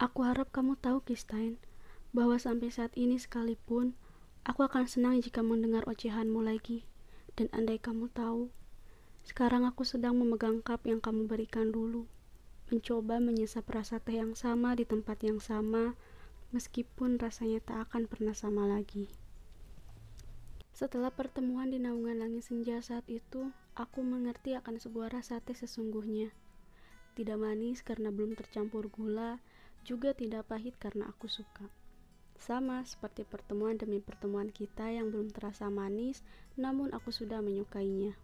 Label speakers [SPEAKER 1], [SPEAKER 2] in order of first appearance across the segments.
[SPEAKER 1] Aku harap kamu tahu, Kristain, bahwa sampai saat ini sekalipun, aku akan senang jika mendengar ocehanmu lagi. Dan andai kamu tahu, sekarang aku sedang memegang cup yang kamu berikan dulu, mencoba menyesap rasa teh yang sama di tempat yang sama, meskipun rasanya tak akan pernah sama lagi. Setelah pertemuan di naungan langit senja saat itu, aku mengerti akan sebuah rasa teh sesungguhnya. Tidak manis karena belum tercampur gula, juga tidak pahit karena aku suka. Sama seperti pertemuan demi pertemuan kita yang belum terasa manis, namun aku sudah menyukainya.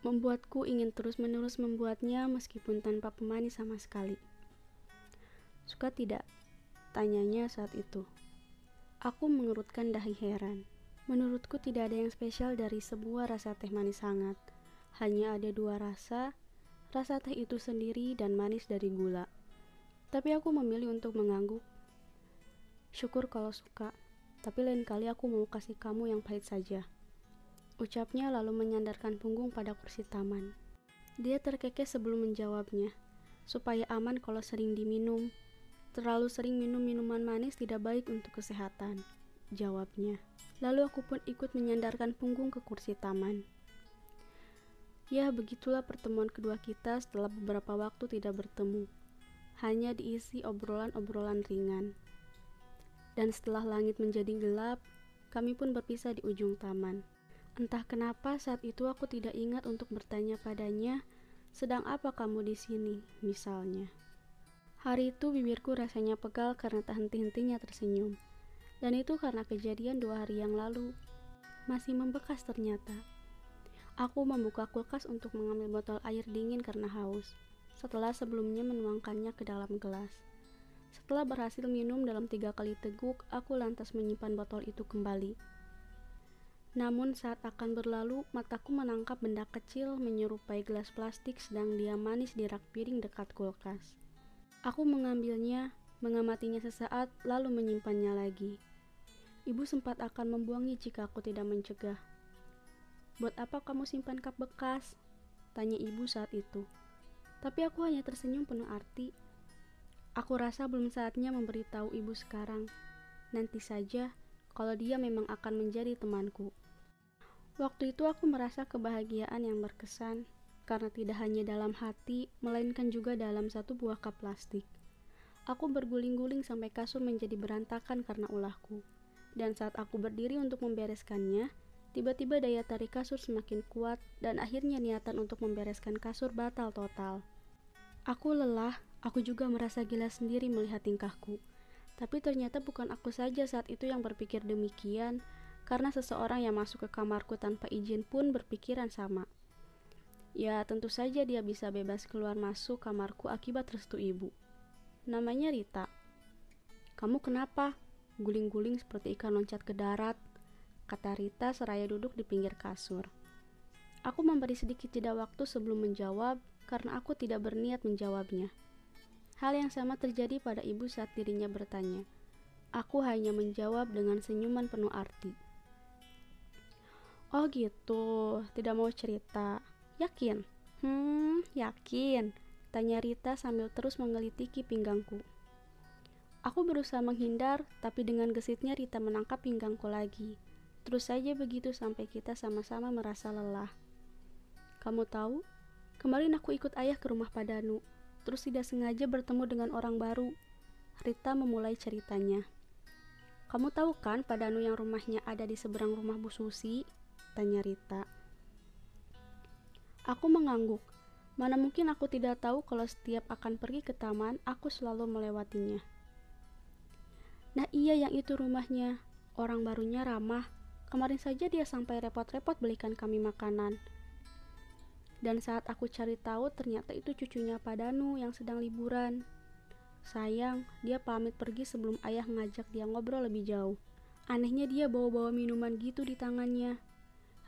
[SPEAKER 1] Membuatku ingin terus-menerus membuatnya meskipun tanpa pemanis sama sekali. Suka tidak? Tanyanya saat itu. Aku mengerutkan dahi heran. Menurutku tidak ada yang spesial dari sebuah rasa teh manis hangat. Hanya ada dua rasa, rasa teh itu sendiri dan manis dari gula. Tapi aku memilih untuk mengangguk. Syukur kalau suka, tapi lain kali aku mau kasih kamu yang pahit saja. Ucapnya lalu menyandarkan punggung pada kursi taman. Dia terkekeh sebelum menjawabnya, supaya aman kalau sering diminum. Terlalu sering minum minuman manis tidak baik untuk kesehatan, jawabnya. Lalu aku pun ikut menyandarkan punggung ke kursi taman. Ya, begitulah pertemuan kedua kita setelah beberapa waktu tidak bertemu. Hanya diisi obrolan-obrolan ringan. Dan setelah langit menjadi gelap, kami pun berpisah di ujung taman. Entah kenapa saat itu aku tidak ingat untuk bertanya padanya, sedang apa kamu di sini, misalnya. Hari itu bibirku rasanya pegal karena tak henti-hentinya tersenyum. Dan itu karena kejadian dua hari yang lalu. Masih membekas ternyata. Aku membuka kulkas untuk mengambil botol air dingin karena haus. Setelah sebelumnya menuangkannya ke dalam gelas. Setelah berhasil minum dalam tiga kali teguk, aku lantas menyimpan botol itu kembali. Namun saat akan berlalu, mataku menangkap benda kecil menyerupai gelas plastik sedang dia manis di rak piring dekat kulkas. Aku mengambilnya, mengamatinya sesaat, lalu menyimpannya lagi. Ibu sempat akan membuangnya jika aku tidak mencegah. Buat apa kamu simpan kap bekas? Tanya ibu saat itu. Tapi aku hanya tersenyum penuh arti. Aku rasa belum saatnya memberitahu ibu sekarang. Nanti saja, kalau dia memang akan menjadi temanku. Waktu itu aku merasa kebahagiaan yang berkesan, karena tidak hanya dalam hati, melainkan juga dalam satu buah kap plastik. Aku berguling-guling sampai kasur menjadi berantakan karena ulahku dan saat aku berdiri untuk membereskannya, tiba-tiba daya tarik kasur semakin kuat dan akhirnya niatan untuk membereskan kasur batal total. Aku lelah, aku juga merasa gila sendiri melihat tingkahku. Tapi ternyata bukan aku saja saat itu yang berpikir demikian, karena seseorang yang masuk ke kamarku tanpa izin pun berpikiran sama. Ya, tentu saja dia bisa bebas keluar masuk kamarku akibat restu ibu. Namanya Rita. Kamu kenapa? Guling-guling seperti ikan loncat ke darat, kata Rita seraya duduk di pinggir kasur. Aku memberi sedikit jeda waktu sebelum menjawab karena aku tidak berniat menjawabnya. Hal yang sama terjadi pada ibu saat dirinya bertanya. Aku hanya menjawab dengan senyuman penuh arti. Oh gitu, tidak mau cerita. Yakin? Hmm, yakin. Tanya Rita sambil terus mengelitiki pinggangku. Aku berusaha menghindar, tapi dengan gesitnya Rita menangkap pinggangku lagi. Terus saja begitu sampai kita sama-sama merasa lelah. Kamu tahu, kemarin aku ikut ayah ke rumah Padanu, terus tidak sengaja bertemu dengan orang baru. Rita memulai ceritanya. Kamu tahu kan Padanu yang rumahnya ada di seberang rumah Bu Susi? Tanya Rita. Aku mengangguk. Mana mungkin aku tidak tahu kalau setiap akan pergi ke taman, aku selalu melewatinya. Nah iya yang itu rumahnya. Orang barunya ramah. Kemarin saja dia sampai repot-repot belikan kami makanan. Dan saat aku cari tahu ternyata itu cucunya Padanu yang sedang liburan. Sayang, dia pamit pergi sebelum ayah ngajak dia ngobrol lebih jauh. Anehnya dia bawa-bawa minuman gitu di tangannya.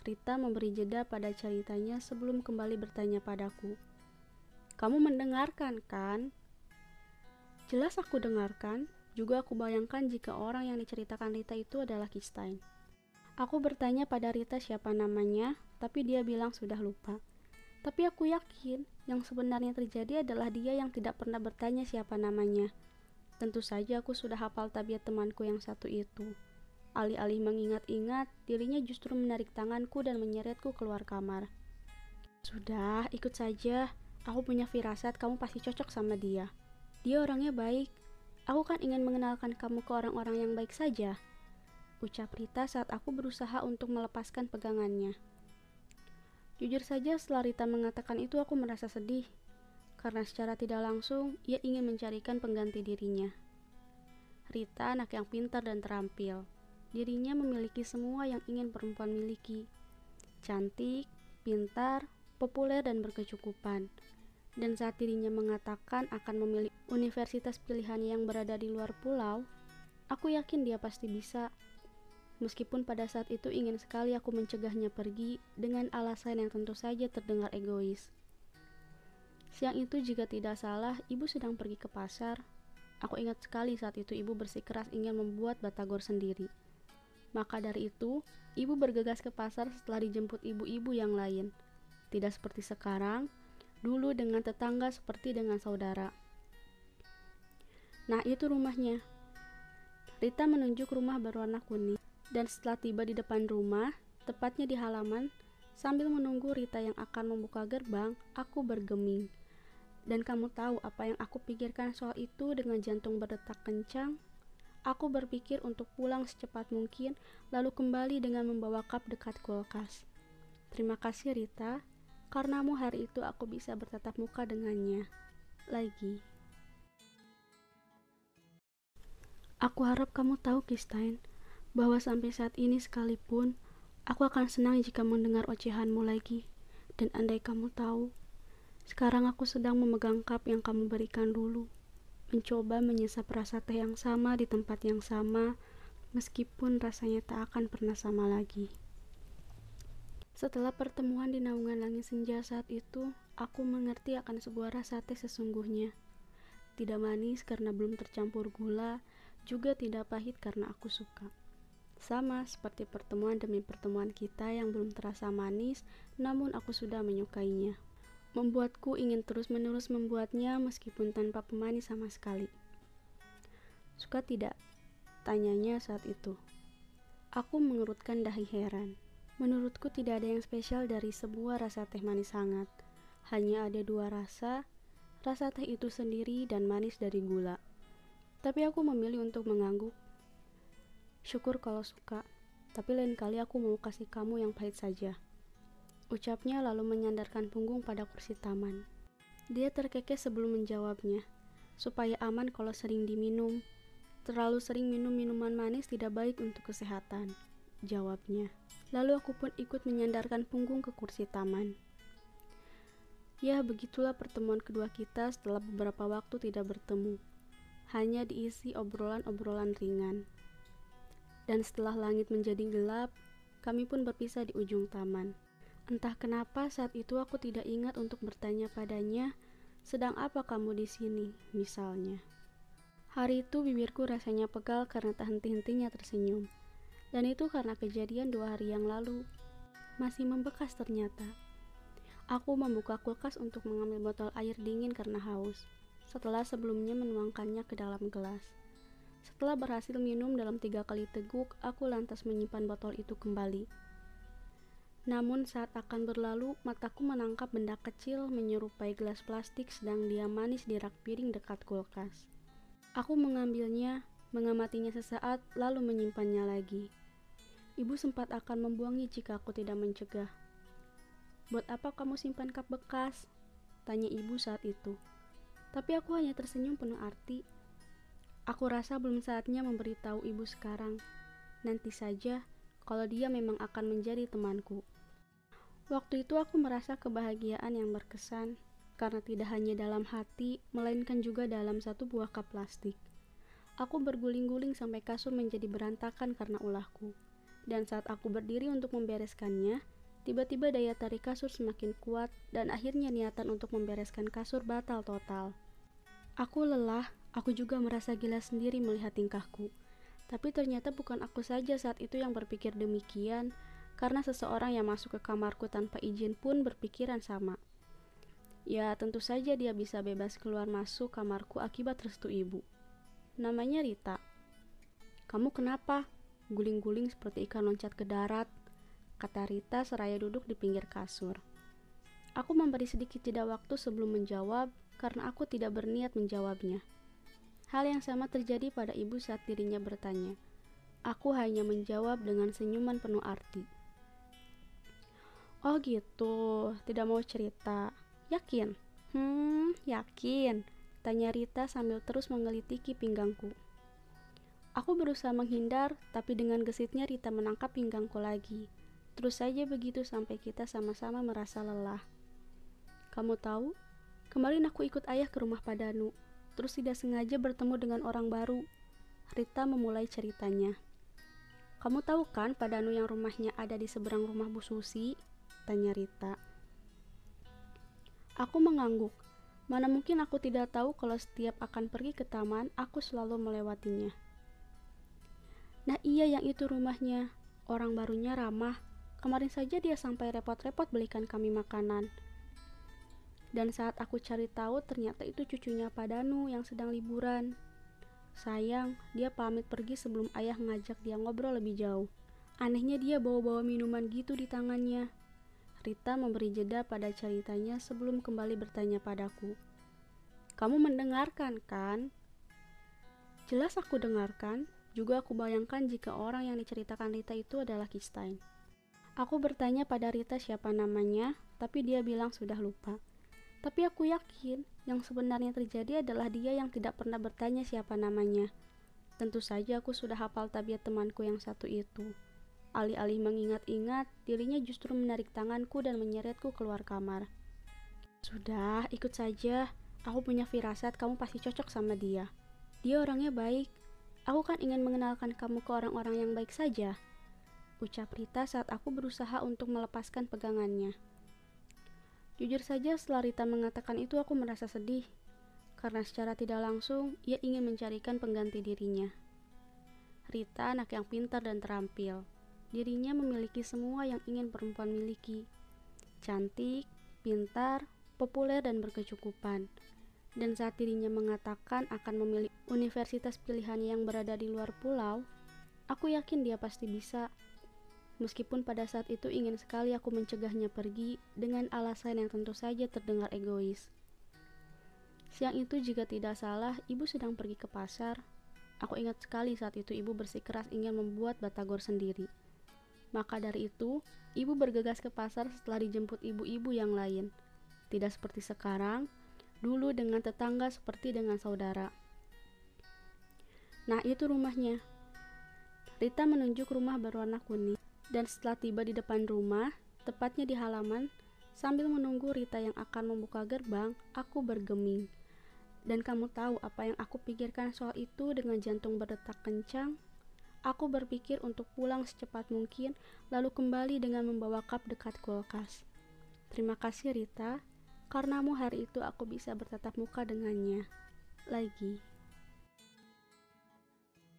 [SPEAKER 1] Rita memberi jeda pada ceritanya sebelum kembali bertanya padaku. Kamu mendengarkan kan? Jelas aku dengarkan, juga aku bayangkan jika orang yang diceritakan Rita itu adalah Kistain. Aku bertanya pada Rita siapa namanya, tapi dia bilang sudah lupa. Tapi aku yakin yang sebenarnya terjadi adalah dia yang tidak pernah bertanya siapa namanya. Tentu saja aku sudah hafal tabiat temanku yang satu itu. Alih-alih mengingat-ingat, dirinya justru menarik tanganku dan menyeretku keluar kamar. Sudah, ikut saja. Aku punya firasat kamu pasti cocok sama dia. Dia orangnya baik. Aku kan ingin mengenalkan kamu ke orang-orang yang baik saja. Ucap Rita saat aku berusaha untuk melepaskan pegangannya. Jujur saja setelah Rita mengatakan itu aku merasa sedih karena secara tidak langsung ia ingin mencarikan pengganti dirinya. Rita anak yang pintar dan terampil. Dirinya memiliki semua yang ingin perempuan miliki. Cantik, pintar, populer dan berkecukupan. Dan saat dirinya mengatakan akan memilih universitas pilihan yang berada di luar pulau, aku yakin dia pasti bisa. Meskipun pada saat itu ingin sekali aku mencegahnya pergi dengan alasan yang tentu saja terdengar egois. Siang itu jika tidak salah, ibu sedang pergi ke pasar. Aku ingat sekali saat itu ibu bersikeras ingin membuat batagor sendiri. Maka dari itu, ibu bergegas ke pasar setelah dijemput ibu-ibu yang lain. Tidak seperti sekarang, dulu dengan tetangga seperti dengan saudara. Nah, itu rumahnya. Rita menunjuk rumah berwarna kuning, dan setelah tiba di depan rumah, tepatnya di halaman, sambil menunggu Rita yang akan membuka gerbang, aku bergeming. Dan kamu tahu apa yang aku pikirkan soal itu dengan jantung berdetak kencang? Aku berpikir untuk pulang secepat mungkin, lalu kembali dengan membawa cup dekat kulkas. Terima kasih Rita, karenamu hari itu aku bisa bertatap muka dengannya. Lagi. Aku harap kamu tahu, Kistain, bahwa sampai saat ini sekalipun, aku akan senang jika mendengar ocehanmu lagi. Dan andai kamu tahu, sekarang aku sedang memegang cup yang kamu berikan dulu, mencoba menyesap rasa teh yang sama di tempat yang sama, meskipun rasanya tak akan pernah sama lagi. Setelah pertemuan di naungan langit senja saat itu, aku mengerti akan sebuah rasa teh sesungguhnya. Tidak manis karena belum tercampur gula, juga tidak pahit karena aku suka. Sama seperti pertemuan demi pertemuan kita yang belum terasa manis, namun aku sudah menyukainya membuatku ingin terus-menerus membuatnya meskipun tanpa pemanis sama sekali. Suka tidak? Tanyanya saat itu. Aku mengerutkan dahi heran. Menurutku tidak ada yang spesial dari sebuah rasa teh manis hangat. Hanya ada dua rasa, rasa teh itu sendiri dan manis dari gula. Tapi aku memilih untuk mengangguk. Syukur kalau suka, tapi lain kali aku mau kasih kamu yang pahit saja. Ucapnya lalu menyandarkan punggung pada kursi taman. Dia terkekeh sebelum menjawabnya, supaya aman kalau sering diminum. Terlalu sering minum minuman manis tidak baik untuk kesehatan, jawabnya. Lalu aku pun ikut menyandarkan punggung ke kursi taman. Ya, begitulah pertemuan kedua kita setelah beberapa waktu tidak bertemu. Hanya diisi obrolan-obrolan ringan. Dan setelah langit menjadi gelap, kami pun berpisah di ujung taman. Entah kenapa saat itu aku tidak ingat untuk bertanya padanya, sedang apa kamu di sini, misalnya. Hari itu bibirku rasanya pegal karena tak henti-hentinya tersenyum. Dan itu karena kejadian dua hari yang lalu. Masih membekas ternyata. Aku membuka kulkas untuk mengambil botol air dingin karena haus. Setelah sebelumnya menuangkannya ke dalam gelas. Setelah berhasil minum dalam tiga kali teguk, aku lantas menyimpan botol itu kembali. Namun saat akan berlalu, mataku menangkap benda kecil menyerupai gelas plastik sedang dia manis di rak piring dekat kulkas. Aku mengambilnya, mengamatinya sesaat, lalu menyimpannya lagi. Ibu sempat akan membuangnya jika aku tidak mencegah. Buat apa kamu simpan kap bekas? Tanya ibu saat itu. Tapi aku hanya tersenyum penuh arti. Aku rasa belum saatnya memberitahu ibu sekarang. Nanti saja, kalau dia memang akan menjadi temanku. Waktu itu aku merasa kebahagiaan yang berkesan karena tidak hanya dalam hati, melainkan juga dalam satu buah kap plastik. Aku berguling-guling sampai kasur menjadi berantakan karena ulahku. Dan saat aku berdiri untuk membereskannya, tiba-tiba daya tarik kasur semakin kuat dan akhirnya niatan untuk membereskan kasur batal total. Aku lelah, aku juga merasa gila sendiri melihat tingkahku. Tapi ternyata bukan aku saja saat itu yang berpikir demikian, karena seseorang yang masuk ke kamarku tanpa izin pun berpikiran sama. Ya, tentu saja dia bisa bebas keluar masuk kamarku akibat restu ibu. Namanya Rita. Kamu kenapa? Guling-guling seperti ikan loncat ke darat, kata Rita seraya duduk di pinggir kasur. Aku memberi sedikit jeda waktu sebelum menjawab karena aku tidak berniat menjawabnya. Hal yang sama terjadi pada ibu saat dirinya bertanya. Aku hanya menjawab dengan senyuman penuh arti. Oh gitu, tidak mau cerita. Yakin? Hmm, yakin. Tanya Rita sambil terus mengelitiki pinggangku. Aku berusaha menghindar, tapi dengan gesitnya Rita menangkap pinggangku lagi. Terus saja begitu sampai kita sama-sama merasa lelah. Kamu tahu, kemarin aku ikut ayah ke rumah Padanu, terus tidak sengaja bertemu dengan orang baru. Rita memulai ceritanya. Kamu tahu kan Padanu yang rumahnya ada di seberang rumah Bu Susi? Tanya Rita. Aku mengangguk. Mana mungkin aku tidak tahu kalau setiap akan pergi ke taman, aku selalu melewatinya. Nah iya yang itu rumahnya. Orang barunya ramah. Kemarin saja dia sampai repot-repot belikan kami makanan. Dan saat aku cari tahu ternyata itu cucunya Padanu yang sedang liburan. Sayang, dia pamit pergi sebelum ayah ngajak dia ngobrol lebih jauh. Anehnya dia bawa-bawa minuman gitu di tangannya. Rita memberi jeda pada ceritanya sebelum kembali bertanya padaku. Kamu mendengarkan kan? Jelas aku dengarkan, juga aku bayangkan jika orang yang diceritakan Rita itu adalah Kistain. Aku bertanya pada Rita siapa namanya, tapi dia bilang sudah lupa. Tapi aku yakin yang sebenarnya terjadi adalah dia yang tidak pernah bertanya siapa namanya. Tentu saja aku sudah hafal tabiat temanku yang satu itu. Alih-alih mengingat-ingat, dirinya justru menarik tanganku dan menyeretku keluar kamar. Sudah, ikut saja. Aku punya firasat kamu pasti cocok sama dia. Dia orangnya baik. Aku kan ingin mengenalkan kamu ke orang-orang yang baik saja. Ucap Rita saat aku berusaha untuk melepaskan pegangannya. Jujur saja setelah Rita mengatakan itu aku merasa sedih. Karena secara tidak langsung, ia ingin mencarikan pengganti dirinya. Rita anak yang pintar dan terampil. Dirinya memiliki semua yang ingin perempuan miliki. Cantik, pintar, populer dan berkecukupan. Dan saat dirinya mengatakan akan memilih universitas pilihan yang berada di luar pulau, aku yakin dia pasti bisa. Meskipun pada saat itu ingin sekali aku mencegahnya pergi dengan alasan yang tentu saja terdengar egois. Siang itu jika tidak salah, ibu sedang pergi ke pasar. Aku ingat sekali saat itu ibu bersikeras ingin membuat batagor sendiri. Maka dari itu, ibu bergegas ke pasar setelah dijemput ibu-ibu yang lain. Tidak seperti sekarang, dulu dengan tetangga seperti dengan saudara. Nah, itu rumahnya. Rita menunjuk rumah berwarna kuning, dan setelah tiba di depan rumah, tepatnya di halaman, sambil menunggu Rita yang akan membuka gerbang, aku bergeming. Dan kamu tahu apa yang aku pikirkan soal itu dengan jantung berdetak kencang? Aku berpikir untuk pulang secepat mungkin, lalu kembali dengan membawa cup dekat kulkas. Terima kasih Rita, karenamu hari itu aku bisa bertatap muka dengannya. Lagi.